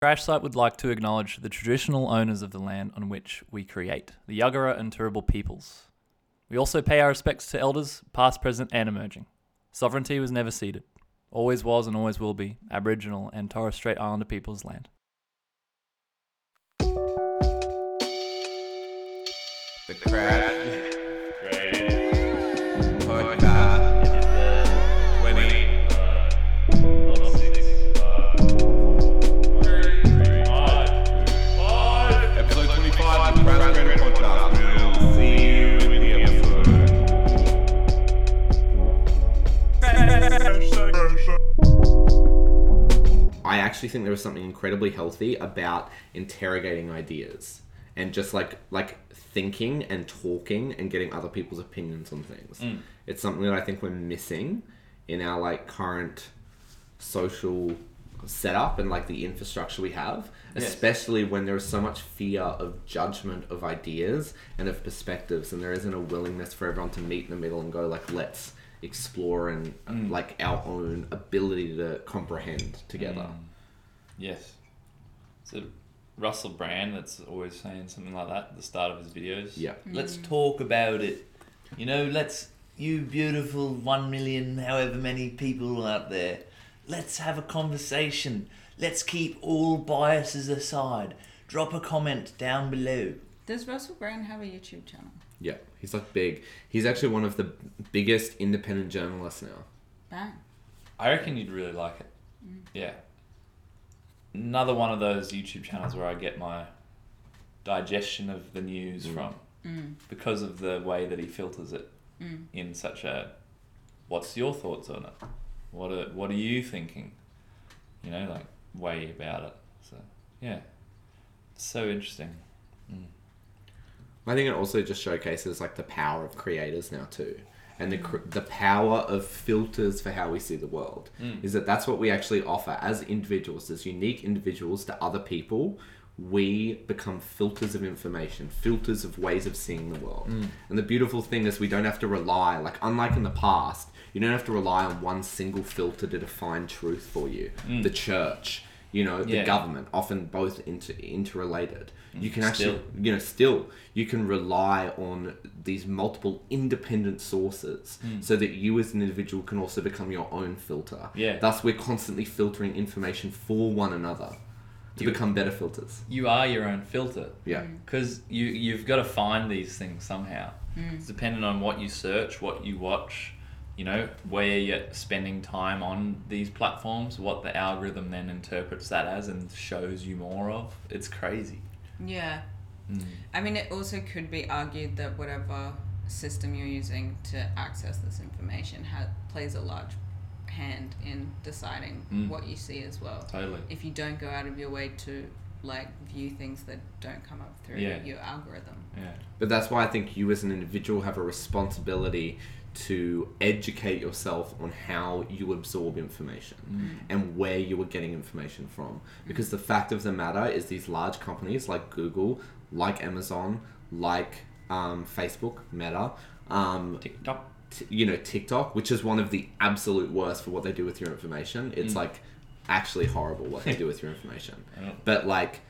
Crash Site would like to acknowledge the traditional owners of the land on which we create, the Yuggera and Turrbal peoples. We also pay our respects to elders, past, present, and emerging. Sovereignty was never ceded. Always was and always will be Aboriginal and Torres Strait Islander people's land. The Crash actually think there is something incredibly healthy about interrogating ideas and just like like thinking and talking and getting other people's opinions on things. It's something that I think we're missing in our like current social setup and like the infrastructure we have, especially when there is so much fear of judgment of ideas and of perspectives, and there isn't a willingness for everyone to meet in the middle and go like, let's explore and uh, like our own ability to comprehend together. Yes. It's a Russell Brand that's always saying something like that at the start of his videos. Yeah. Let's mm. talk about it. You know, let's, you beautiful one million, however many people out there, let's have a conversation. Let's keep all biases aside. Drop a comment down below. Does Russell Brand have a YouTube channel? Yeah, he's like big. He's actually one of the biggest independent journalists now. Bang. I reckon you'd really like it. Mm. Yeah. Another one of those YouTube channels where I get my digestion of the news mm. from mm. because of the way that he filters it mm. in such a what's your thoughts on it? What are what are you thinking? You know, like way about it. So yeah. So interesting. I think it also just showcases like the power of creators now too, and the cr- the power of filters for how we see the world. Hmm. Is that that's what we actually offer as individuals, as unique individuals to other people. We become filters of information, filters of ways of seeing the world. Hmm. And the beautiful thing is, we don't have to rely, like, unlike in the past, you don't have to rely on one single filter to define truth for you. Hmm. The church, you know, the Yeah. government, often both inter- interrelated. Mm, you can actually, Still. you know, still, you can rely on these multiple independent sources mm. so that you as an individual can also become your own filter. Yeah. Thus, we're constantly filtering information for one another to You- become better filters. You are your own filter. Yeah. Mm. because you you've got to find these things somehow. It's dependent on what you search, what you watch, you know, where you're spending time on these platforms, what the algorithm then interprets that as and shows you more of. It's crazy. Yeah. I mean, it also could be argued that whatever system you're using to access this information ha- plays a large hand in deciding Mm. what you see as well. Totally. If you don't go out of your way to like view things that don't come up through Yeah. your algorithm. Yeah. But that's why I think you as an individual have a responsibility to educate yourself on how you absorb information and where you are getting information from. Because the fact of the matter is, these large companies like Google, like Amazon, like um, Facebook, Meta, um, TikTok. t- you know TikTok, which is one of the absolute worst for what they do with your information. It's like actually horrible what they do with your information. But like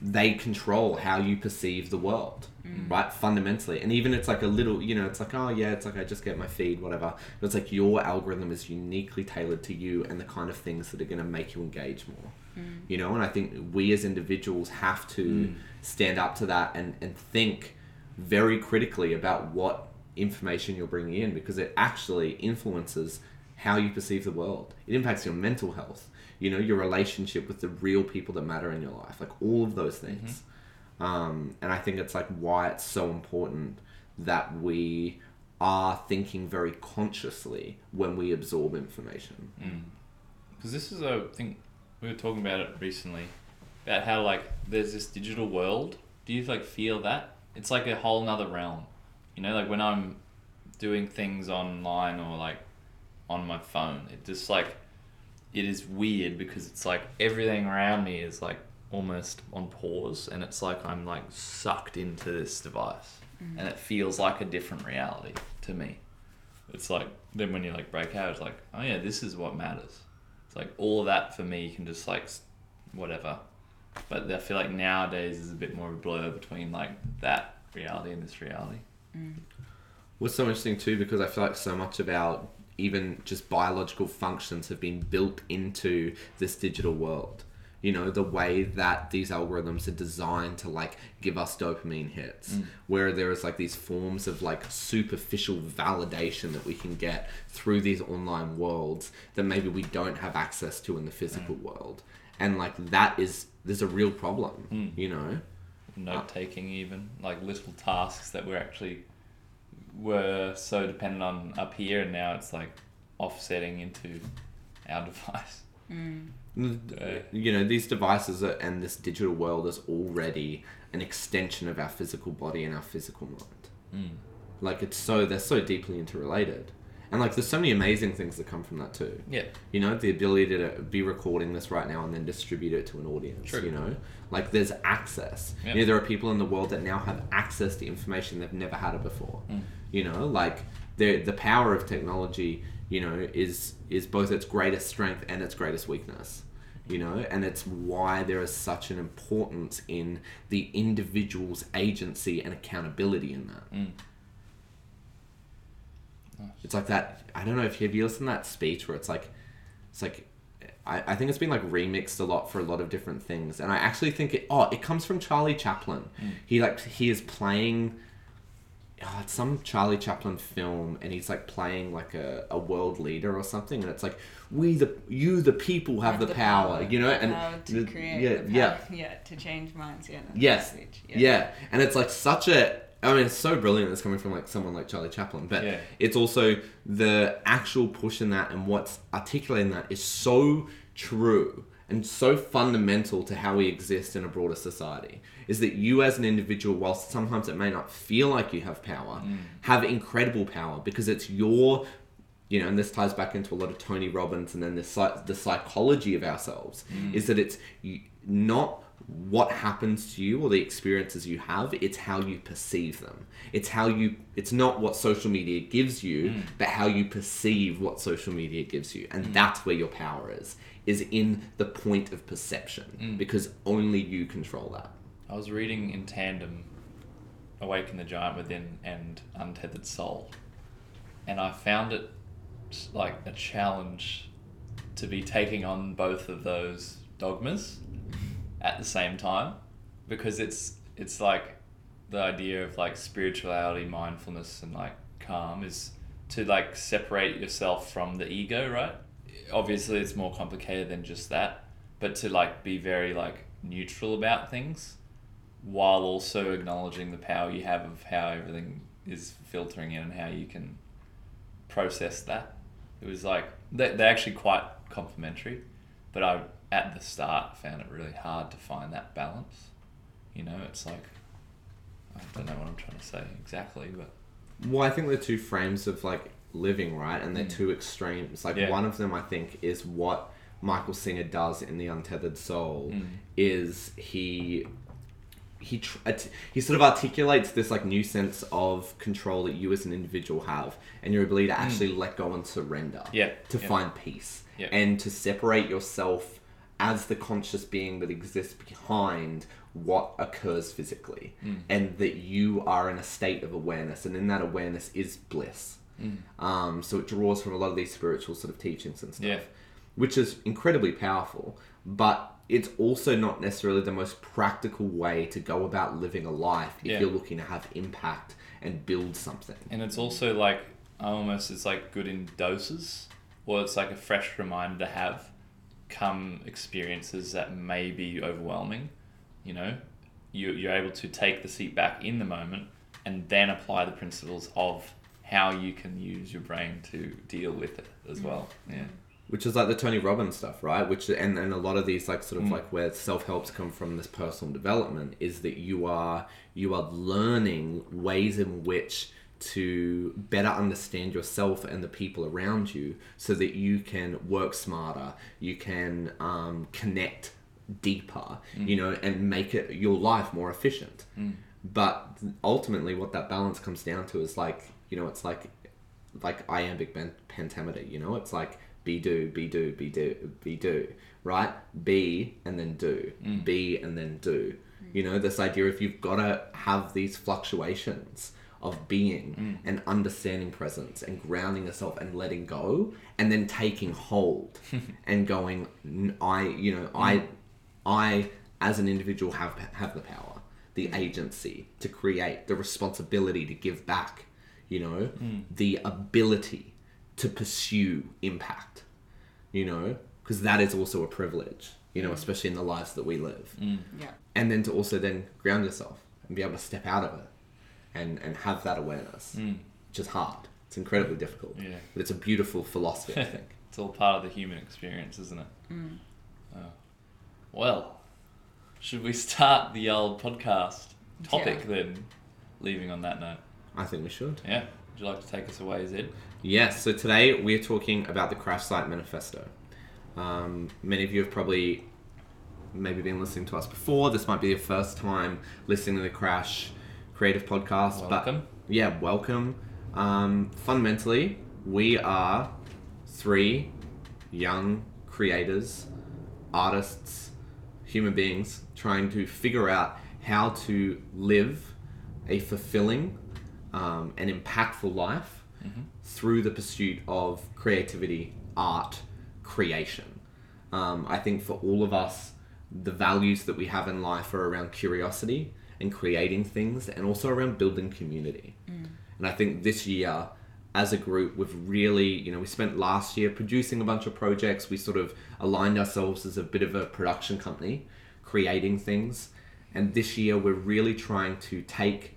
they control how you perceive the world, mm. right? Fundamentally, and even it's like a little, you know, it's like oh yeah, it's like I just get my feed, whatever. But it's like your algorithm is uniquely tailored to you and the kind of things that are going to make you engage more. Mm. You know, and I think we as individuals have to mm. stand up to that and and think very critically about what information you're bringing in because it actually influences how you perceive the world. It impacts your mental health, you know, your relationship with the real people that matter in your life, like all of those things. Um, and I think it's like why it's so important that we are thinking very consciously when we absorb information. Because this is a thing we were talking about it recently about how like there's this digital world. Do you like feel that it's like a whole nother realm? You know, like when I'm doing things online or like on my phone, it just like it is weird because it's like everything around me is like almost on pause and it's like I'm like sucked into this device mm-hmm. and it feels like a different reality to me. It's like then when you like break out, it's like oh yeah, this is what matters. It's like all of that for me can just like whatever But I feel like nowadays is a bit more of a blur between like that reality and this reality. Mm. What's so interesting too, because I feel like so much of our even just biological functions have been built into this digital world. You know, the way that these algorithms are designed to like give us dopamine hits, mm. where there is like these forms of like superficial validation that we can get through these online worlds that maybe we don't have access to in the physical mm. world. And like that is, there's a real problem, mm. you know? Note taking, even like little tasks that were actually were so dependent on up here, and now it's like offsetting into our device. Uh, you know these devices are, and this digital world is already an extension of our physical body and our physical mind. Like it's so they're so deeply interrelated and like there's so many amazing things that come from that too Yeah. you know the ability to be recording this right now and then distribute it to an audience True. you know like there's access Yeah. you know there are people in the world that now have access to information they've never had it before Mm. you know like the the power of technology you know is is both its greatest strength and its greatest weakness you know and it's why there is such an importance in the individual's agency and accountability in that Mm. It's like that. I don't know if have you listened to that speech where it's like, it's like, I, I think it's been like remixed a lot for a lot of different things, and I actually think it. Oh, it comes from Charlie Chaplin. Mm. He like he is playing. Oh, it's some Charlie Chaplin film, and he's like playing like a, a world leader or something, and it's like we the you the people have, the, power, you know, and to the- create yeah, the power, yeah, yeah, to change minds, yeah. Yes. the message, yeah. and it's like such a. I mean, it's so brilliant. It's coming from like someone like Charlie Chaplin, but Yeah. it's also the actual push in that and what's articulating that is so true and so fundamental to how we exist in a broader society. Is that you as an individual, whilst sometimes it may not feel like you have power, mm. have incredible power because it's your you know, and this ties back into a lot of Tony Robbins and then the the psychology of ourselves mm. is that it's not what happens to you or the experiences you have it's how you perceive them. It's how you it's not what social media gives you mm. but how you perceive what social media gives you. And mm. that's where your power is is in the point of perception mm. because only you control that. I was reading in tandem Awaken the Giant Within and Untethered Soul. And I found it like a challenge to be taking on both of those dogmas at the same time because it's it's like the idea of like spirituality, mindfulness and like calm is to like separate yourself from the ego, right? Obviously it's more complicated than just that, but to like be very like neutral about things while also acknowledging the power you have of how everything is filtering in and how you can process that. It was like they they're actually quite complementary, but I at the start found it really hard to find that balance. You know, it's like I don't know what I'm trying to say exactly, but Well, I think they're two frames of like living, right? And they're two extremes. Like Yeah. one of them, I think, is what Michael Singer does in the Untethered Soul. Mm. Is he he tr- he sort of articulates this like new sense of control that you as an individual have, and your ability to actually let go and surrender. Yeah, To yeah. find peace Yeah. and to separate yourself as the conscious being that exists behind what occurs physically Mm. and that you are in a state of awareness and in that awareness is bliss Mm. um, so it draws from a lot of these spiritual sort of teachings and stuff Yeah. which is incredibly powerful but it's also not necessarily the most practical way to go about living a life if Yeah. you're looking to have impact and build something and it's also like almost it's like good in doses, or it's like a fresh reminder to have come experiences that may be overwhelming. You know, you you're able to take the seat back in the moment and then apply the principles of how you can use your brain to deal with it as well. Yeah. which is like the Tony Robbins stuff, right? Which and, and a lot of these like sort of Mm. like where self helps come from this personal development is that you are you are learning ways in which to better understand yourself and the people around you so that you can work smarter, you can um, connect deeper, mm. you know, and make it your life more efficient. Mm. But ultimately, what that balance comes down to is like, you know, it's like like iambic pentameter, you know? It's like be do, be do, be do, be do, right? Be and then do, mm. be and then do. You know, this idea if you've got to have these fluctuations of being mm. and understanding presence and grounding yourself and letting go and then taking hold and going, I, you know, I, mm. I as an individual have have the power, the mm. agency to create, the responsibility to give back, you know, the ability to pursue impact, you know, because that is also a privilege, you know, especially in the lives that we live. Yeah. And then to also then ground yourself and be able to step out of it and and have that awareness, mm. which is hard. It's incredibly difficult, Yeah. but it's a beautiful philosophy, I think. It's all part of the human experience, isn't it? Oh. Well, should we start the old podcast topic Yeah. then? Leaving on that note. I think we should. Yeah. Would you like to take us away, Zed? Yes, so today we're talking about the Crash Site Manifesto. Um, many of you have probably maybe been listening to us before. This might be your first time listening to the Crash Creative Podcast. Welcome. But yeah, welcome. Um, fundamentally, we are three young creators, artists, human beings trying to figure out how to live a fulfilling um, and impactful life through the pursuit of creativity, art, creation. Um, I think for all of us, the values that we have in life are around curiosity and creating things, and also around building community. And I think this year, as a group, we've really, you know, we spent last year producing a bunch of projects. We sort of aligned ourselves as a bit of a production company, creating things. And this year, we're really trying to take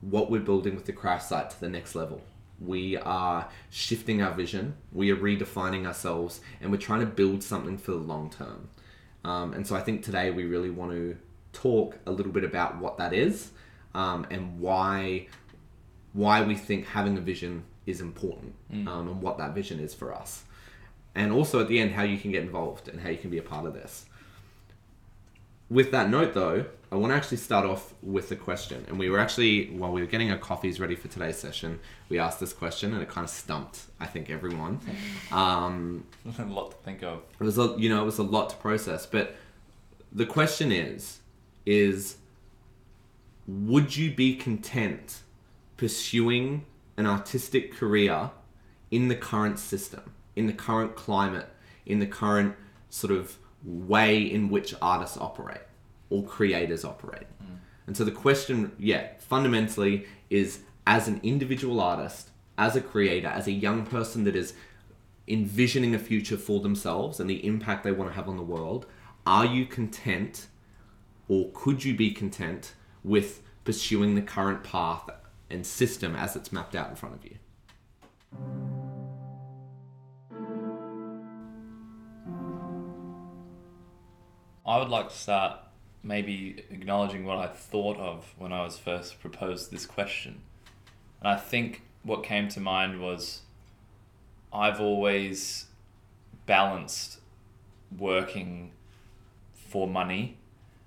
what we're building with the Crash Site to the next level. We are shifting our vision, we are redefining ourselves, and we're trying to build something for the long term. Um, and so I think today we really want to talk a little bit about what that is um, and why why we think having a vision is important um, and what that vision is for us. And also at the end, how you can get involved and how you can be a part of this. With that note, though, I want to actually start off with a question. And we were actually, while we were getting our coffees ready for today's session, we asked this question and it kind of stumped, I think, everyone. Um, a lot to think of. it was a, you know it was a lot to process but the question is is would you be content pursuing an artistic career in the current system in the current climate in the current sort of way in which artists operate or creators operate? Mm. And so the question yeah fundamentally is as an individual artist as a creator as a young person that is envisioning a future for themselves and the impact they want to have on the world, are you content or could you be content with pursuing the current path and system as it's mapped out in front of you? I would like to start maybe acknowledging what I thought of when I was first proposed this question. And I think what came to mind was I've always balanced working for money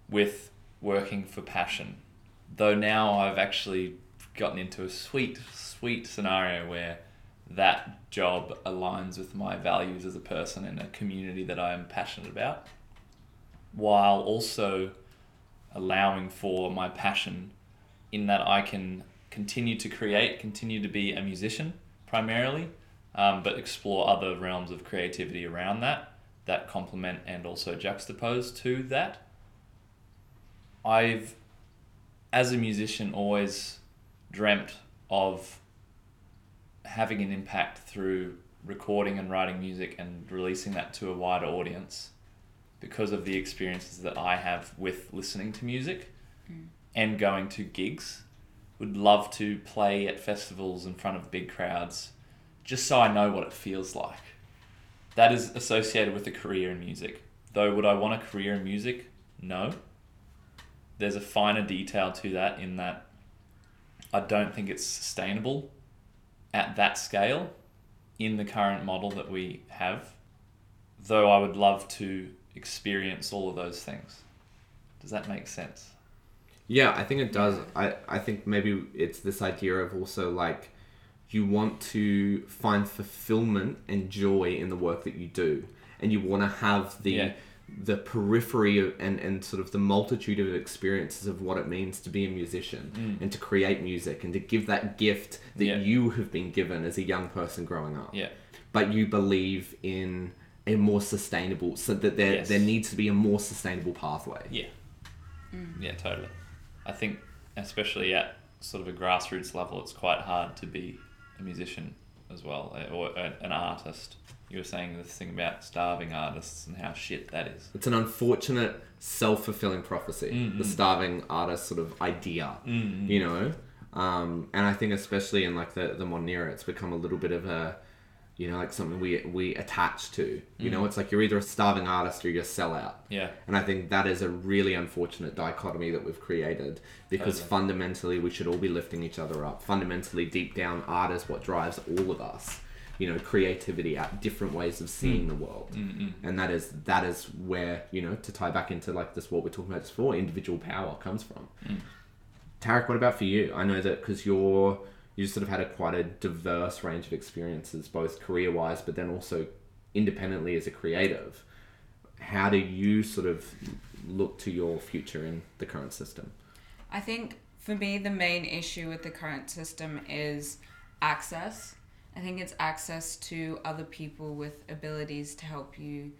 with working for passion. Though now I've actually gotten into a sweet, sweet scenario where that job aligns with my values as a person in a community that I am passionate about while also allowing for my passion in that I can continue to create, continue to be a musician primarily, um, but explore other realms of creativity around that that complement and also juxtapose to that. I've, as a musician, always dreamt of having an impact through recording and writing music and releasing that to a wider audience because of the experiences that I have with listening to music mm. and going to gigs. Would love to play at festivals in front of big crowds just so I know what it feels like. That is associated with a career in music. Though, would I want a career in music? No. There's a finer detail to that in that I don't think it's sustainable at that scale in the current model that we have. Though I would love to experience all of those things. Does that make sense? Yeah, I think it does. I, I think maybe it's this idea of also like you want to find fulfillment and joy in the work that you do, and you want to have the Yeah. The periphery of, and and sort of the multitude of experiences of what it means to be a musician and to create music and to give that gift that Mm. Yeah. you have been given as a young person growing up Yeah. but you believe in a more sustainable so that there Yes. there needs to be a more sustainable pathway Yeah. Yeah, totally. I think, especially at sort of a grassroots level, it's quite hard to be a musician as well, uh, or an artist. You were saying this thing about starving artists and how shit that is. it's an unfortunate self-fulfilling prophecy Mm-hmm. the starving artist sort of idea you know um, and i think especially in like the, the modern era it's become a little bit of a you know like something we we attach to you Mm. know it's like you're either a starving artist or you're a sellout Yeah. And I think that is a really unfortunate dichotomy that we've created because Totally. fundamentally we should all be lifting each other up. Fundamentally, deep down, art is what drives all of us. You know, creativity, at different ways of seeing mm. the world, mm, mm. and that is that is where you know to tie back into like this what we're talking about just before, individual power comes from. Tarek, what about for you? I know that because you're you sort of had a quite a diverse range of experiences, both career wise, but then also independently as a creative. How do you sort of look to your future in the current system? I think for me, the main issue with the current system is access. I think it's access to other people with abilities to help you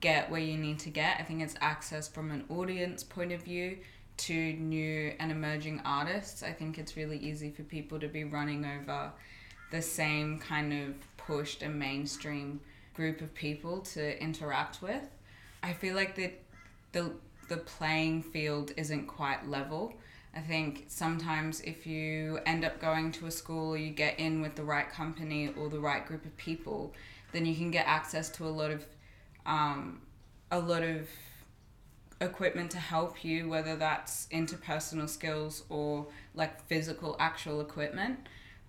get where you need to get. I think it's access from an audience point of view to new and emerging artists. I think it's really easy for people to be running over the same kind of pushed and mainstream group of people to interact with. I feel like that the the playing field isn't quite level. I think sometimes if you end up going to a school you get in with the right company or the right group of people, then you can get access to a lot of um, a lot of equipment to help you, whether that's interpersonal skills or like physical actual equipment.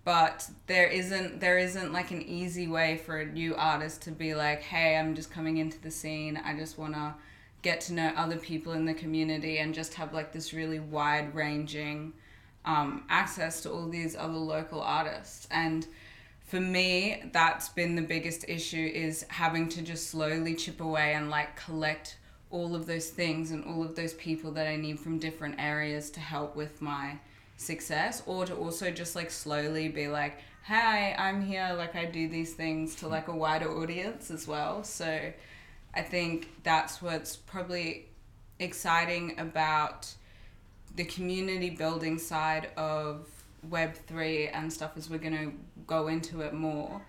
But there isn't there isn't like an easy way for a new artist to be like, hey, I'm just coming into the scene. I just wanna get to know other people in the community and just have like this really wide ranging um, access to all these other local artists. And for me that's been the biggest issue is having to just slowly chip away and like collect all of those things and all of those people that i need from different areas to help with my success or to also just like slowly be like hi i'm here. Like i do these things to like a wider audience as well. So i think that's what's probably exciting about the community building side of web3 and stuff as we're going to go into it more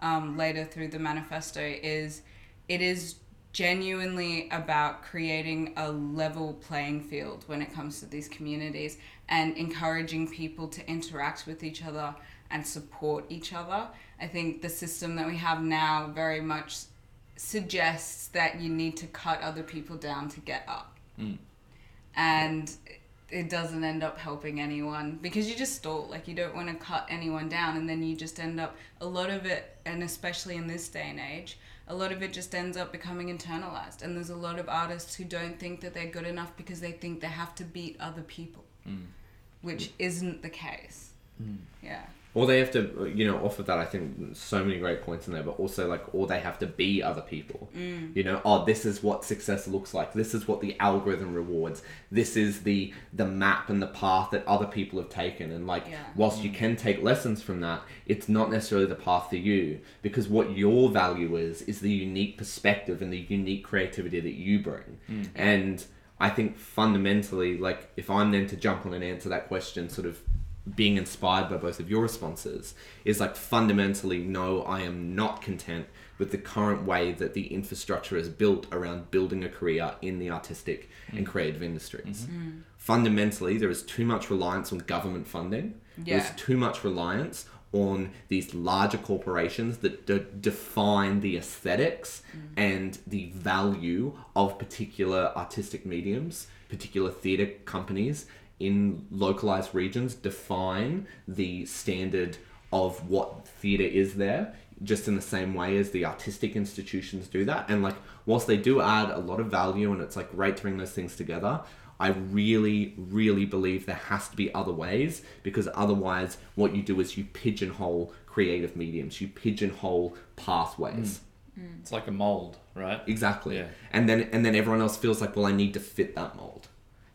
um, later through the manifesto is it is genuinely about creating a level playing field when it comes to these communities and encouraging people to interact with each other and support each other. I think the system that we have now very much suggests that you need to cut other people down to get up. Hmm. And it doesn't end up helping anyone because you just stall. Like, you don't want to cut anyone down, and then you just end up, a lot of it, and especially in this day and age, a lot of it just ends up becoming internalized. And there's a lot of artists who don't think that they're good enough because they think they have to beat other people, hmm. which isn't the case. Hmm. Yeah. Or they have to, you know, off of that, I think so many great points in there, but also like, or they have to be other people. Mm. You know, oh, this is what success looks like. This is what the algorithm rewards. This is the the map and the path that other people have taken. And like, Yeah. whilst you mm. can take lessons from that, it's not necessarily the path for you because what your value is is the unique perspective and the unique creativity that you bring. Mm. And I think fundamentally, like, if I'm then to jump on and answer that question, sort of being inspired by both of your responses is like fundamentally no i am not content with the current way that the infrastructure is built around building a career in the artistic and mm. creative industries. Mm-hmm. Mm. Fundamentally there is too much reliance on government funding. Yeah. there's too much reliance on these larger corporations that de- define the aesthetics mm. and the value of particular artistic mediums, particular theatre companies in localized regions define the standard of what theatre is there just in the same way as the artistic institutions do that and like whilst they do add a lot of value and it's like great to bring those things together I really, really believe there has to be other ways because otherwise, what you do is you pigeonhole creative mediums, you pigeonhole pathways. Mm. Mm. It's like a mold, right? Exactly. Yeah. And then and then everyone else feels like, well, I need to fit that mold.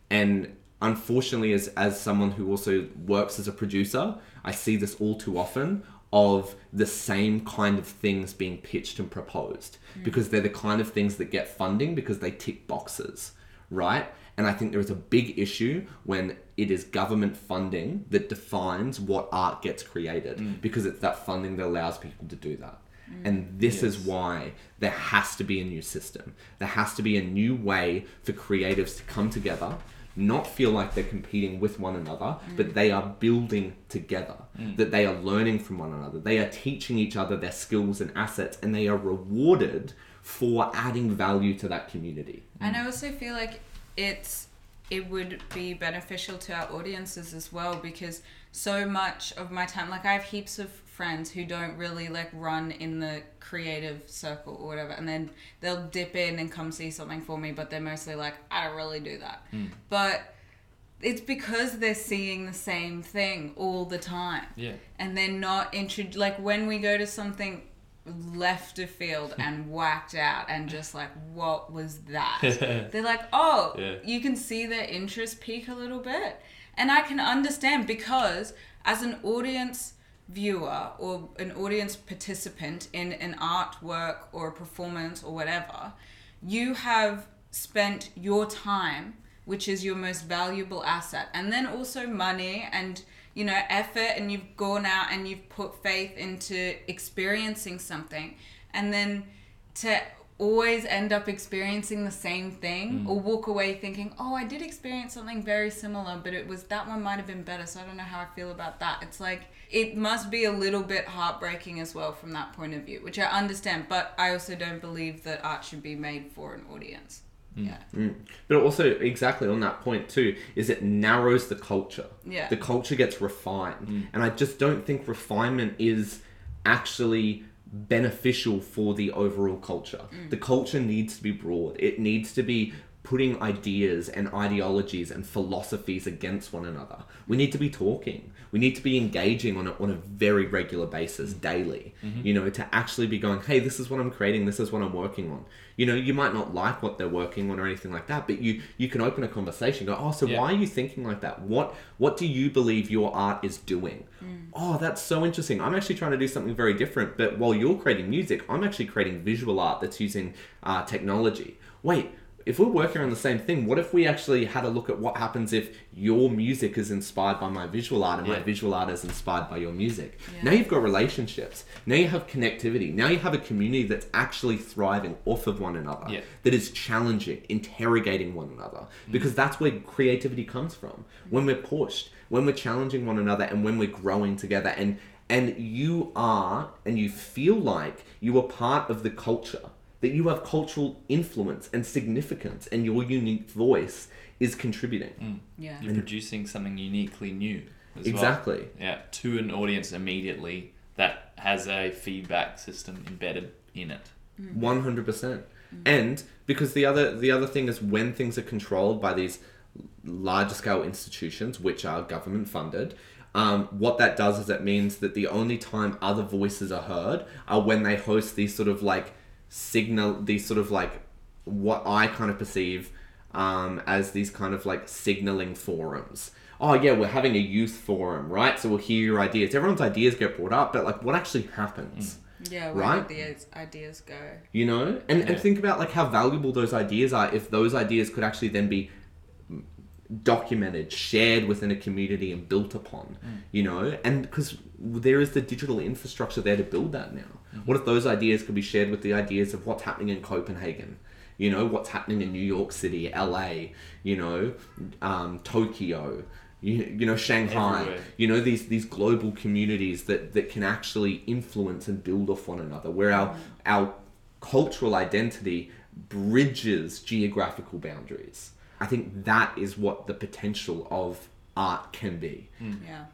And unfortunately, as as someone who also works as a producer, I see this all too often of the same kind of things being pitched and proposed mm. because they're the kind of things that get funding because they tick boxes, right? And I think there is a big issue when it is government funding that defines what art gets created mm. because it's that funding that allows people to do that. Mm. And this is why there has to be a new system. There has to be a new way for creatives to come together, not feel like they're competing with one another, mm. but they are building together, mm. that they are learning from one another. They are teaching each other their skills and assets, and they are rewarded for adding value to that community. And mm. I also feel like it's it would be beneficial to our audiences as well because so much of my time like I have heaps of friends who don't really like run in the creative circle or whatever and then they'll dip in and come see something for me but they're mostly like I don't really do that. Hmm. But it's because they're seeing the same thing all the time Yeah. and they're not intro like when we go to something left of field and whacked out and just like what was that they're like oh Yeah. you can see their interest peak a little bit and i can understand because as an audience viewer or an audience participant in an artwork or a performance or whatever you have spent your time which is your most valuable asset. And then also money and you know effort and you've gone out and you've put faith into experiencing something. And then to always end up experiencing the same thing mm. or walk away thinking oh i did experience something very similar but it was that one might have been better. So i don't know how i feel about that. It's like it must be a little bit heartbreaking as well from that point of view which i understand but i also don't believe that art should be made for an audience. Mm. Yeah. Mm. But also, exactly on that point too, is it narrows the culture. Yeah. The culture gets refined, and I just don't think refinement is actually beneficial for the overall culture. Mm. The culture needs to be broad. It needs to be putting ideas and ideologies and philosophies against one another. We need to be talking. We need to be engaging on a, on a very regular basis, mm-hmm. daily. Mm-hmm. You know, to actually be going, hey, this is what I'm creating. This is what I'm working on. You know, you might not like what they're working on or anything like that, but you you can open a conversation. Go, oh, so Yeah. why are you thinking like that? What what do you believe your art is doing? Mm. Oh, that's so interesting. I'm actually trying to do something very different. But while you're creating music, I'm actually creating visual art that's using uh, technology. Wait, if we're working on the same thing, what if we actually had a look at what happens if your music is inspired by my visual art and my visual art is inspired by your music? Yeah. Now you've got relationships. Now you have connectivity. Now you have a community that's actually thriving off of one another. Yeah. That is challenging, interrogating one another. Mm. Because that's where creativity comes from. When we're pushed, when we're challenging one another and when we're growing together and and you are and you feel like you are part of the culture that you have cultural influence and significance and your unique voice is contributing mm. yeah You're producing something uniquely new. As well. exactly Yeah, to an audience immediately that has a feedback system embedded in it. Mm. One hundred percent. Mm. And because the other the other thing is when things are controlled by these larger scale institutions, which are government funded, um, what that does is it means that the only time other voices are heard are when they host these sort of like signal these sort of like what I kind of perceive um, as these kind of like signaling forums. Oh yeah, we're having a youth forum, right? So we'll hear your ideas. Everyone's ideas get brought up, but like what actually happens? yeah where Right? did the ideas go you know and, and think about like how valuable those ideas are if those ideas could actually then be documented shared within a community and built upon mm. you know? And because there is the digital infrastructure there to build that now. Mm-hmm. What if those ideas could be shared with the ideas of what's happening in copenhagen? You know what's happening in new york city la you know um, tokyo you, you know shanghai. Everywhere. you know these these global communities that that can actually influence and build off one another where our mm. our cultural identity bridges geographical boundaries i think that is what the potential of art can be. Yeah.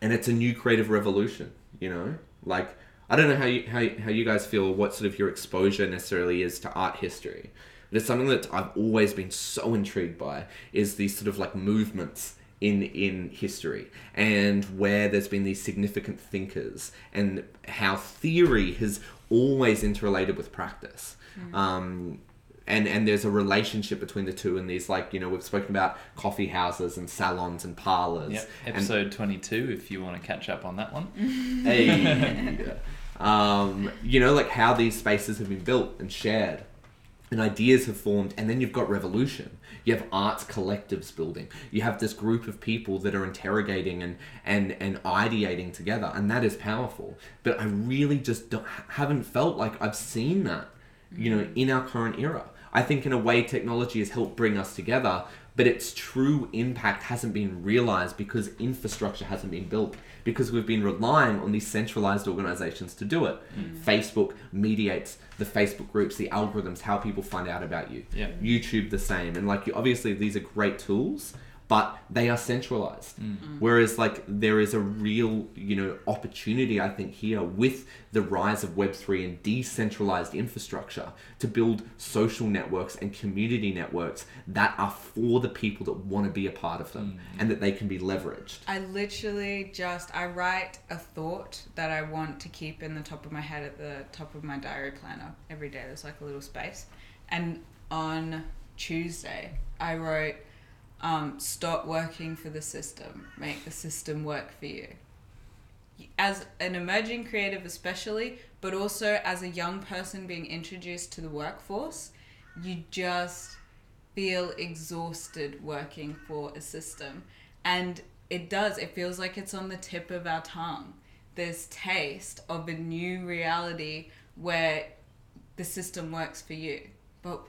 And it's a new creative revolution you know? Like i don't know how you how, how you guys feel what sort of your exposure necessarily is to art history But It's something that I've always been so intrigued by is these sort of like movements in in history and where there's been these significant thinkers and how theory has always interrelated with practice. Um, and and there's a relationship between the two and these like you know we've spoken about coffee houses and salons and parlors Yep. and- Episode 22, if you want to catch up on that one. Hey. um, you know, like how these spaces have been built and shared, and ideas have formed, and then you've got revolution. You have arts collectives building. You have this group of people that are interrogating and and and ideating together, and that is powerful. But I really just don't, haven't felt like I've seen that, you know, in our current era. I think in a way technology has helped bring us together, but its true impact hasn't been realized because infrastructure hasn't been built because we've been relying on these centralized organizations to do it. Mm. Facebook mediates the Facebook groups, the algorithms, how people find out about you. Yeah. YouTube the same. And like you, obviously these are great tools, but they are centralized. Mm. Mm. Whereas like there is a real, you know, opportunity I think here with the rise of web3 and decentralized infrastructure to build social networks and community networks that are for the people that want to be a part of them mm. and that they can be leveraged. I literally just I write a thought that I want to keep in the top of my head at the top of my diary planner every day. There's like a little space, and on Tuesday I wrote, um, "Stop working for the system. Make the system work for you." As an emerging creative, especially, but also as a young person being introduced to the workforce, you just feel exhausted working for a system. And it does, it feels like it's on the tip of our tongue. This taste of a new reality where the system works for you. But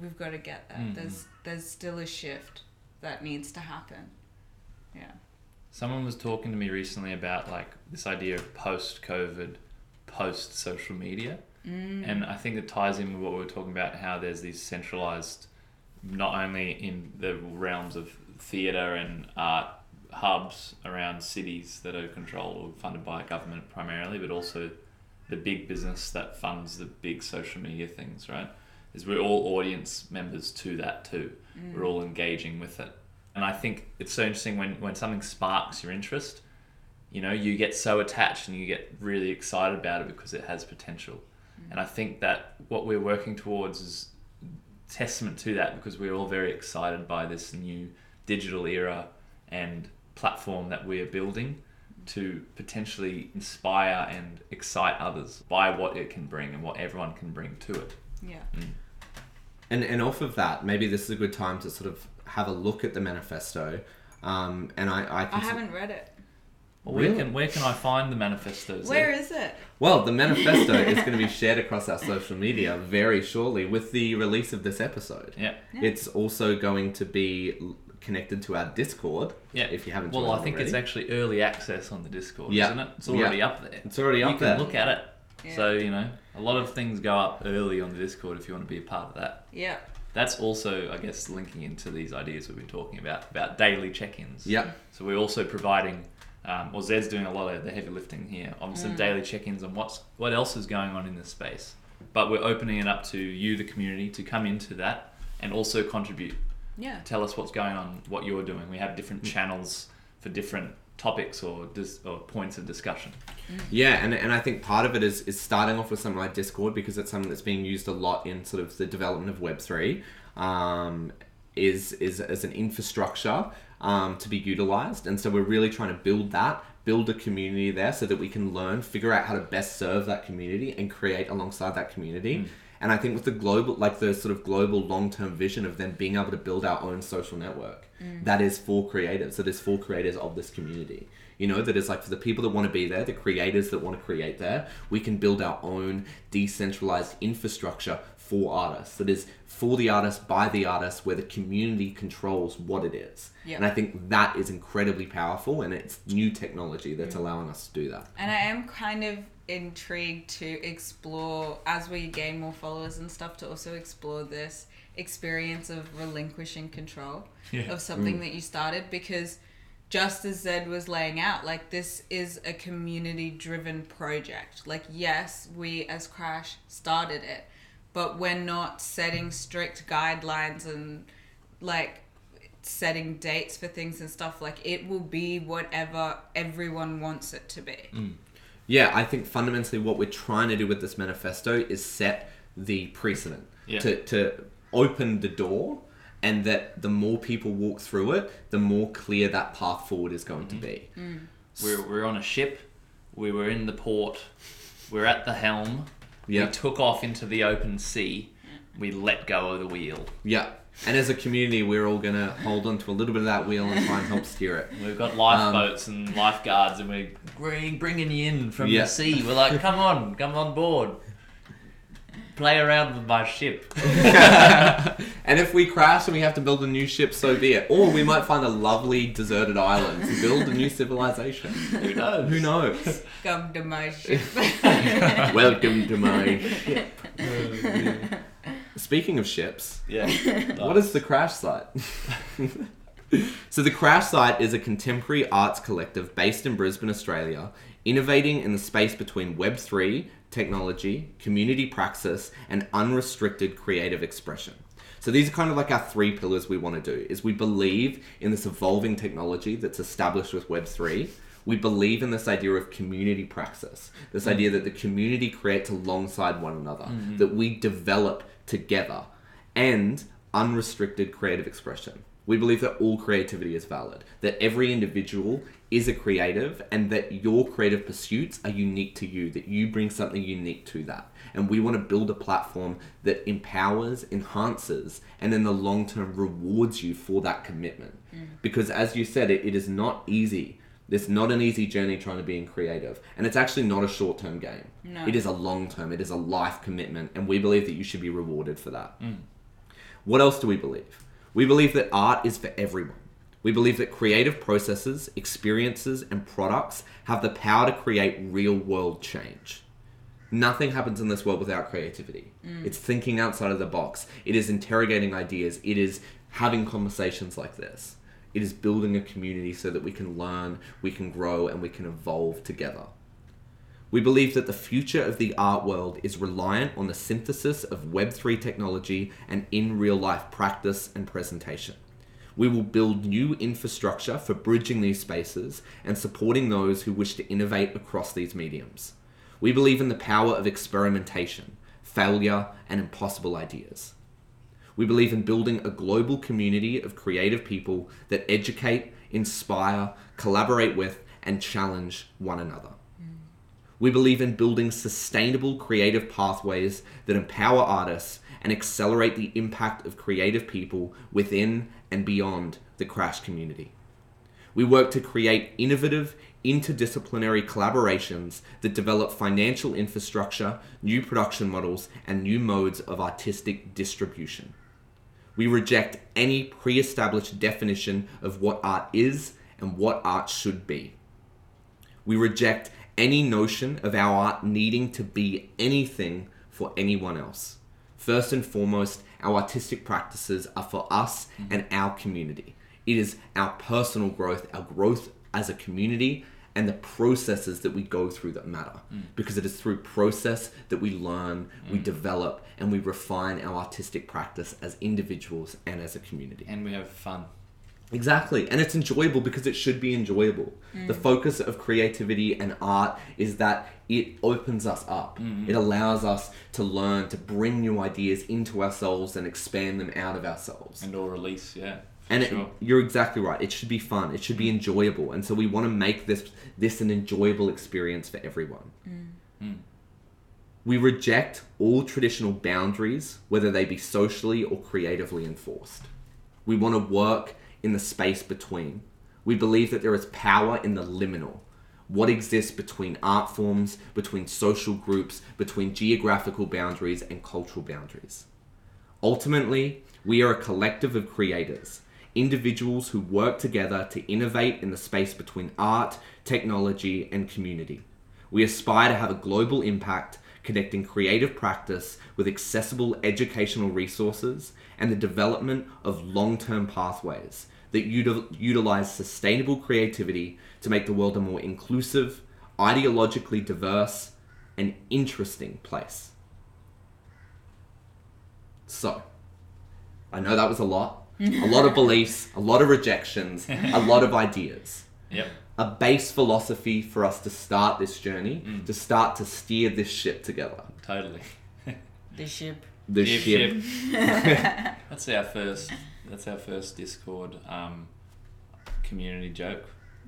we've got to get there. Mm-hmm. There's there's still a shift that needs to happen. Yeah. Someone was talking to me recently about like this idea of post COVID, post social media. Mm. And I think it ties in with what we were talking about how there's these centralized, not only in the realms of theatre and art hubs around cities that are controlled or funded by government primarily, but also the big business that funds the big social media things, right? Is we're all audience members to that too. Mm. We're all engaging with it. And I think it's so interesting when, when something sparks your interest, you know, you get so attached and you get really excited about it because it has potential. Mm. And I think that what we're working towards is testament to that because we're all very excited by this new digital era and platform that we're building to potentially inspire and excite others by what it can bring and what everyone can bring to it. Yeah. And and off of that, maybe this is a good time to sort of have a look at the manifesto. Um, and I, I, I haven't read it. Well, Really? where can where can I find the manifestos? Where is it? Well, the manifesto is going to be shared across our social media very shortly with the release of this episode. Yeah. It's also going to be connected to our Discord. Yeah. If you haven't. Well, joined I think it's already. actually early access on the Discord, Yeah. isn't it? It's already Yeah. up there. It's already up you up can look at it. Yeah. So, you know, a lot of things go up early on the Discord if you want to be a part of that. Yeah. That's also, I guess, linking into these ideas we've been talking about, about daily check ins. Yeah. So we're also providing, um, well, Zed's doing a lot of the heavy lifting here on some daily check ins on what's what else is going on in this space. But we're opening it up to you, the community, to come into that and also contribute Yeah. tell us what's going on, what you're doing. We have different channels for different topics or dis- or points of discussion. Yeah, and, and I think part of it is, is starting off with something like Discord because it's something that's being used a lot in sort of the development of Web three, um, is is as an infrastructure um, to be utilized, and so we're really trying to build that, build a community there, so that we can learn, figure out how to best serve that community, and create alongside that community. And I think with the global, like the sort of global long term vision of them being able to build our own social network mm. that is for creatives, that is for creators of this community. You know, that is like for the people that want to be there, the creators that want to create there, we can build our own decentralized infrastructure for artists that is for the artist, by the artist, where the community controls what it is. Yeah. And I think that is incredibly powerful and it's new technology that's allowing us to do that. And I am kind of intrigued to explore, as we gain more followers and stuff, to also explore this experience of relinquishing control Yeah. of something mm. that you started because just as Zed was laying out, like this is a community driven project. Like, yes, we as Crash started it, but we're not setting strict guidelines and like setting dates for things and stuff. Like it will be whatever everyone wants it to be. Mm. Yeah, I think fundamentally what we're trying to do with this manifesto is set the precedent Yeah. to, to open the door, and that the more people walk through it, the more clear that path forward is going to mm-hmm. be. Mm. We're, we're on a ship. We were in the port. We're at the helm. Yeah. We took off into the open sea. We let go of the wheel. Yeah. And as a community, we're all going to hold on to a little bit of that wheel and try and help steer it. We've got lifeboats um, and lifeguards, and we're bring, bringing you in from Yeah. the sea. We're like, come on, come on board. Play around with my ship. And if we crash and we have to build a new ship, so be it. Or we might find a lovely deserted island to build a new civilization. Who knows? Who knows? Come to my ship. Welcome to my ship. Oh, Speaking of ships, Yeah. what is the crash site? so the crash site is a contemporary arts collective based in Brisbane, Australia, innovating in the space between Web3, technology, community praxis, and unrestricted creative expression. So these are kind of like our three pillars we want to do is we believe in this evolving technology that's established with Web3. We believe in this idea of community praxis, this hmm. idea that the community creates alongside one another, hmm. that we develop together, and unrestricted creative expression. We believe that all creativity is valid, that every individual is a creative, and that your creative pursuits are unique to you, that you bring something unique to that. And we want to build a platform that empowers, enhances, and in the long term rewards you for that commitment. Mm. Because as you said, it, it is not easy. It's not an easy journey trying to be in creative. And it's actually not a short term game. No. It is a long term, it is a life commitment. And we believe that you should be rewarded for that. Mm. What else do we believe? We believe that art is for everyone. We believe that creative processes, experiences, and products have the power to create real world change. Nothing happens in this world without creativity. Mm. It's thinking outside of the box. It is interrogating ideas. It is having conversations like this. It is building a community so that we can learn, we can grow, and we can evolve together. We believe that the future of the art world is reliant on the synthesis of Web3 technology and in real life practice and presentation. We will build new infrastructure for bridging these spaces and supporting those who wish to innovate across these mediums. We believe in the power of experimentation, failure, and impossible ideas. We believe in building a global community of creative people that educate, inspire, collaborate with, and challenge one another. We believe in building sustainable creative pathways that empower artists and accelerate the impact of creative people within and beyond the Crash community. We work to create innovative, interdisciplinary collaborations that develop financial infrastructure, new production models, and new modes of artistic distribution. We reject any pre established definition of what art is and what art should be. We reject any notion of our art needing to be anything for anyone else. First and foremost, our artistic practices are for us and our community. It is our personal growth, our growth as a community, and the processes that we go through that matter. Mm. Because it is through process that we learn, we mm. develop, and we refine our artistic practice as individuals and as a community. And we have fun. Exactly. And it's enjoyable because it should be enjoyable. Mm. The focus of creativity and art is that it opens us up. Mm-hmm. It allows us to learn, to bring new ideas into ourselves and expand them out of ourselves. And or release, yeah. For And it, you're exactly right. It should be fun. It should be mm. enjoyable. And so we want to make this this an enjoyable experience for everyone. Mm. Mm. We reject all traditional boundaries, whether they be socially or creatively enforced. We want to work in the space between. We believe that there is power in the liminal. What exists between art forms, between social groups, between geographical boundaries and cultural boundaries. Ultimately, we are a collective of creators, individuals who work together to innovate in the space between art, technology, and community. We aspire to have a global impact, connecting creative practice with accessible educational resources and the development of long term pathways that util- utilize sustainable creativity to make the world a more inclusive, ideologically diverse, and interesting place. So, I know that was a lot. A lot of beliefs, a lot of rejections, a lot of ideas. Yep. A base philosophy for us to start this journey, to start to steer this ship together. Totally. The ship. The Ship, ship. That's our first. That's our first Discord um, community joke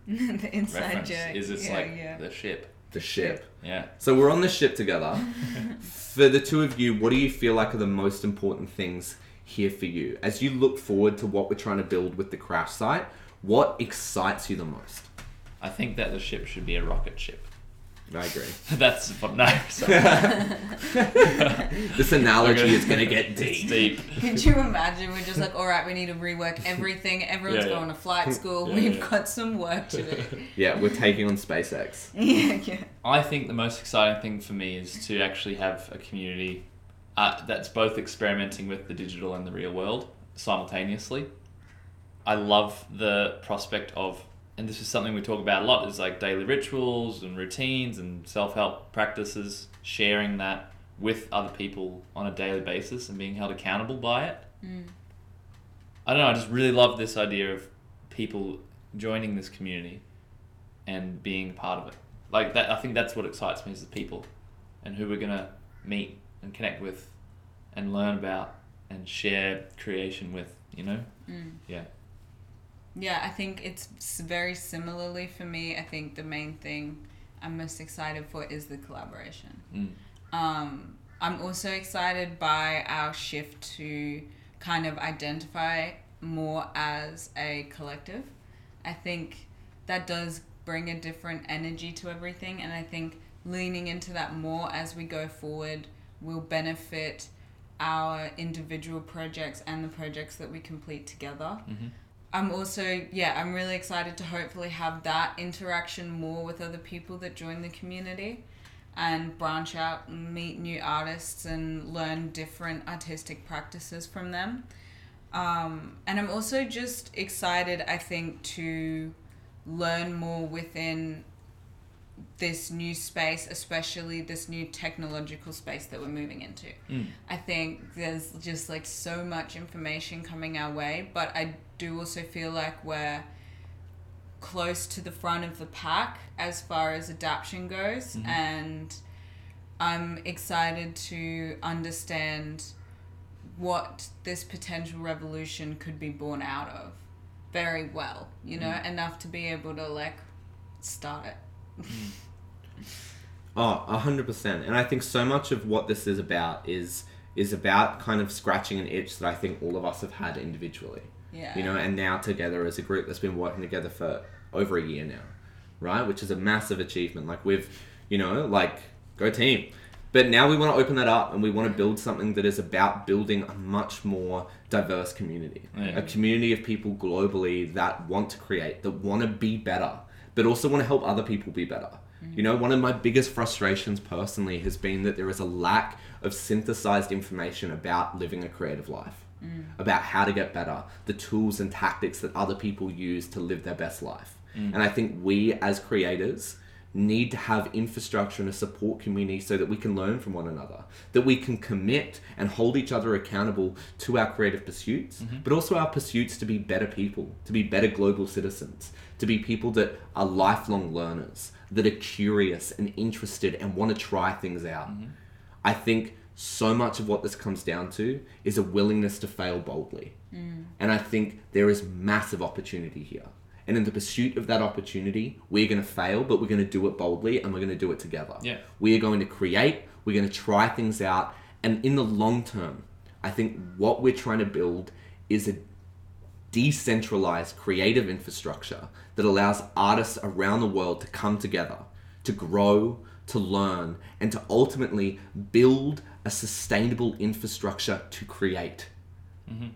the inside reference. joke. Is it's yeah, like yeah. the ship. The ship. Yeah. So we're on the ship together. for the two of you, what do you feel like are the most important things here for you? As you look forward to what we're trying to build with the crash site, what excites you the most? I think that the ship should be a rocket ship. I agree. That's what no. Sorry. This analogy Okay. is going to get deep. deep. Could you imagine? We're just like, all right, we need to rework everything. Everyone's Yeah, yeah. going to flight school. Yeah, We've yeah. got some work to do. Yeah, we're taking on SpaceX. yeah, yeah. I think the most exciting thing for me is to actually have a community uh, that's both experimenting with the digital and the real world simultaneously. I love the prospect of, and this is something we talk about a lot, is like daily rituals and routines and self help practices, sharing that with other people on a daily basis and being held accountable by it. I don't know, I just really love this idea of people joining this community and being part of it. Like that, I think that's what excites me is the people, and who we're gonna meet and connect with, and learn about and share creation with. You know, yeah, Yeah, I think it's very similarly for me. I think the main thing I'm most excited for is the collaboration. mm. Um, I'm also excited by our shift to kind of identify more as a collective. I think that does bring a different energy to everything, and I think leaning into that more as we go forward will benefit our individual projects and the projects that we complete together. I'm also, yeah, I'm really excited to hopefully have that interaction more with other people that join the community and branch out and meet new artists and learn different artistic practices from them. Um, and I'm also just excited, I think, to learn more within this new space, especially this new technological space that we're moving into. Mm. I think there's just like so much information coming our way, but I do also feel like we're close to the front of the pack as far as adaptation goes, and I'm excited to understand what this potential revolution could be born out of very well, you know, enough to be able to like start it. Mm. Oh, a hundred percent. And I think so much of what this is about is is about kind of scratching an itch that I think all of us have had individually. Yeah. You know, and now together as a group that's been working together for over a year now, right? Which is a massive achievement. Like we've, you know, like go team. But now we want to open that up and we want to build something that is about building a much more diverse community. Yeah. A community of people globally that want to create, that want to be better, but also want to help other people be better. Mm. You know, one of my biggest frustrations personally has been that there is a lack of synthesized information about living a creative life, mm. about how to get better, the tools and tactics that other people use to live their best life. Mm. And I think we as creators need to have infrastructure and a support community so that we can learn from one another, that we can commit and hold each other accountable to our creative pursuits, mm-hmm. but also our pursuits to be better people, to be better global citizens, to be people that are lifelong learners, that are curious and interested and want to try things out. Mm-hmm. I think so much of what this comes down to is a willingness to fail boldly. Mm. And I think there is massive opportunity here. And in the pursuit of that opportunity, we're going to fail, but we're going to do it boldly and we're going to do it together. Yeah. We are going to create, we're going to try things out. And in the long term, I think what we're trying to build is a decentralized creative infrastructure that allows artists around the world to come together, to grow, to learn, and to ultimately build a sustainable infrastructure to create. Mm-hmm.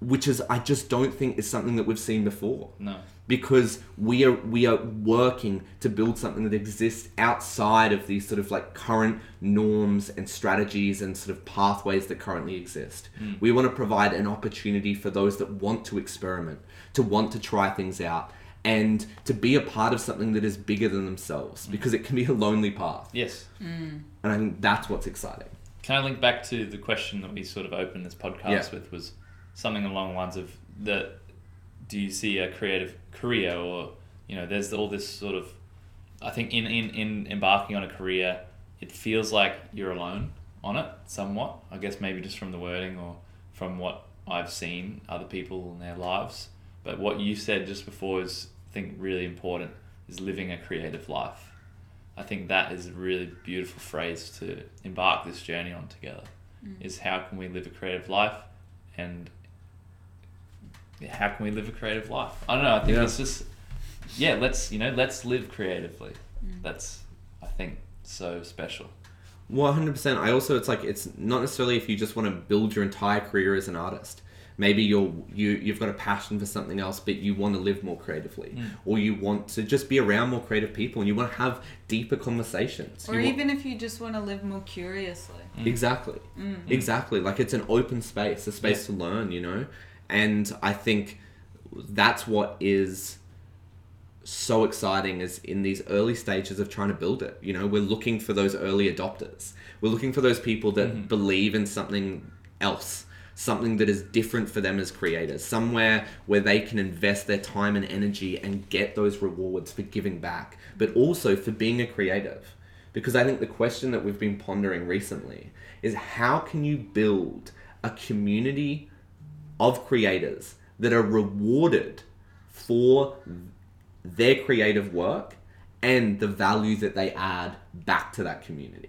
Which is, I just don't think is something that we've seen before no, because we are we are working to build something that exists outside of these sort of like current norms and strategies and sort of pathways that currently exist. Mm. We want to provide an opportunity for those that want to experiment, to want to try things out and to be a part of something that is bigger than themselves mm. because it can be a lonely path. yes, mm. And I think that's what's exciting. Can I link back to the question that we sort of opened this podcast Yeah. with was something along the lines of the do you see a creative career or you know there's all this sort of I think in, in, in embarking on a career it feels like you're alone on it somewhat I guess maybe just from the wording or from what I've seen other people in their lives but what you said just before is I think really important is living a creative life I think that is a really beautiful phrase to embark this journey on together. Mm. Is how can we live a creative life, and how can we live a creative life? I don't know. I think Yeah. it's just yeah. Let's you know let's live creatively. Mm. That's I think so special. Well, hundred percent. I also, it's like it's not necessarily if you just want to build your entire career as an artist. Maybe you're you you've got a passion for something else, but you want to live more creatively, mm. or you want to just be around more creative people, and you want to have deeper conversations. Or You want- even if you just want to live more curiously. Mm. Exactly. Mm. Exactly. Like it's an open space, a space to learn, you know? And I think that's what is so exciting is in these early stages of trying to build it. You know, we're looking for those early adopters. We're looking for those people that mm-hmm. believe in something else, something that is different for them as creators, somewhere where they can invest their time and energy and get those rewards for giving back, but also for being a creative. Because I think the question that we've been pondering recently is how can you build a community of creators that are rewarded for their creative work and the value that they add back to that community.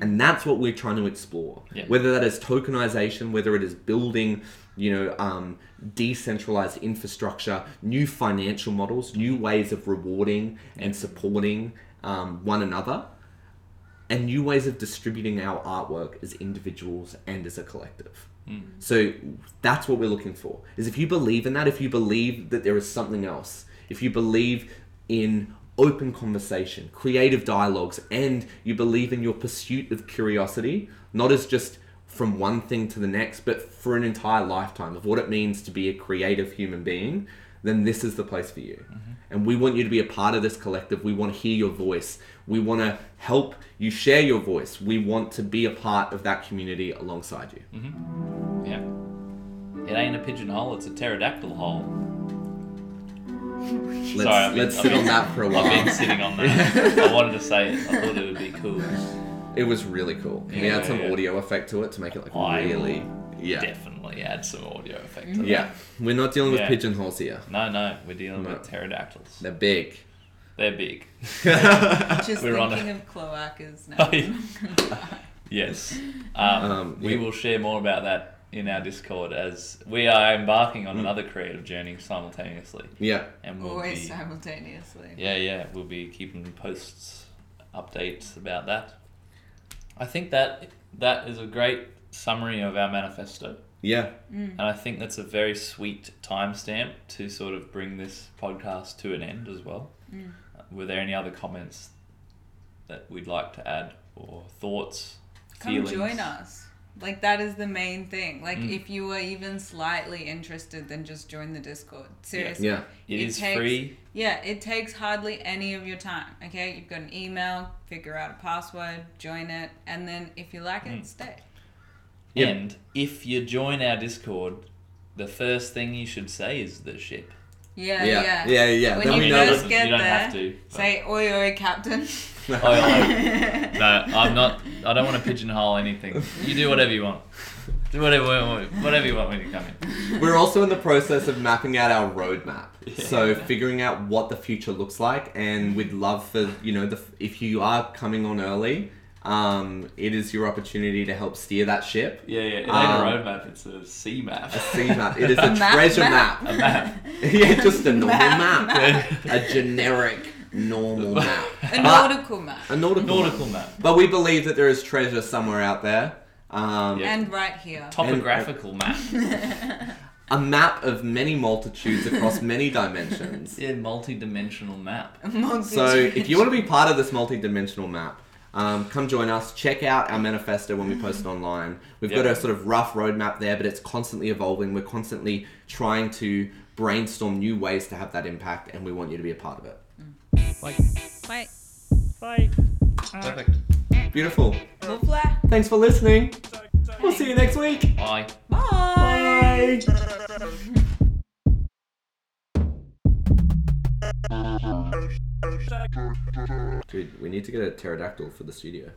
And that's what we're trying to explore. Yeah. Whether that is tokenization, whether it is building, you know, um, decentralized infrastructure, new financial models, new ways of rewarding and supporting um, one another, and new ways of distributing our artwork as individuals and as a collective. So that's what we're looking for. Is if you believe in that, if you believe that there is something else, if you believe in open conversation, creative dialogues, and you believe in your pursuit of curiosity, not as just from one thing to the next, but for an entire lifetime of what it means to be a creative human being, then this is the place for you. Mm-hmm. And we want you to be a part of this collective. We want to hear your voice. We want to help you share your voice. We want to be a part of that community alongside you. Mm-hmm. Yeah. It ain't a pigeonhole, it's a pterodactyl hole. Let's, Sorry, I've been- let's I've sit been- on that for a I've while. been sitting on that. I wanted to say it. I thought it would be cool. It was really cool. we Yeah, had some yeah. audio effect to it to make it like I really. will Yeah. Definitely add some audio effect to that. Yeah. We're not dealing with Yeah. pigeonholes here. No, no, we're dealing No. with pterodactyls. They're big. They're big. Just We're on thinking a- of cloacas now. Yes. Um, Um, we yeah. will share more about that in our Discord as we are embarking on another creative journey simultaneously. Yeah. And we'll Always be, simultaneously. yeah, yeah, we'll be keeping posts, updates about that. I think that that is a great summary of our manifesto. Yeah. And I think that's a very sweet timestamp to sort of bring this podcast to an end as well. Uh, Were there any other comments that we'd like to add or thoughts, Come feelings? join us. Like that is the main thing. Like Mm. if you are even slightly interested, then just join the Discord. Seriously. Yeah. It It is takes- free. Yeah, it takes hardly any of your time. Okay, you've got an email, figure out a password, join it, and then if you like it, Mm. stay. Yeah. And if you join our Discord, the first thing you should say is the ship. Yeah, Yeah. yeah. Yeah. Yeah. When Then you we know first that- get you don't there, have to. but- Say oi oi captain. Oh, yeah. no, I'm not. I don't want to pigeonhole anything. You do whatever you want. Do whatever, whatever you want when you come in. We're also in the process of mapping out our roadmap. So figuring out what the future looks like, and we'd love for you know the if you are coming on early, um, it is your opportunity to help steer that ship. Yeah, yeah. It ain't Um, a roadmap. It's a sea map. A sea map. It is a, A map treasure map. map. A map. yeah, just a normal Map, map. A generic normal map. A nautical map. a nautical, Nautical map. map. But we believe that there is treasure somewhere out there. Um, Yeah. And right here. Topographical map. A map of many multitudes across many dimensions. Yeah, multi-dimensional map. So if you want to be part of this multi-dimensional map, um, come join us. Check out our manifesto when we post it online. We've got Yeah. a sort of rough roadmap there, but it's constantly evolving. We're constantly trying to brainstorm new ways to have that impact, and we want you to be a part of it. Wait. Uh, Perfect. Beautiful. Lovely. Thanks for listening. We'll see you next week. Bye. Bye. Bye. Dude, we need to get a pterodactyl for the studio.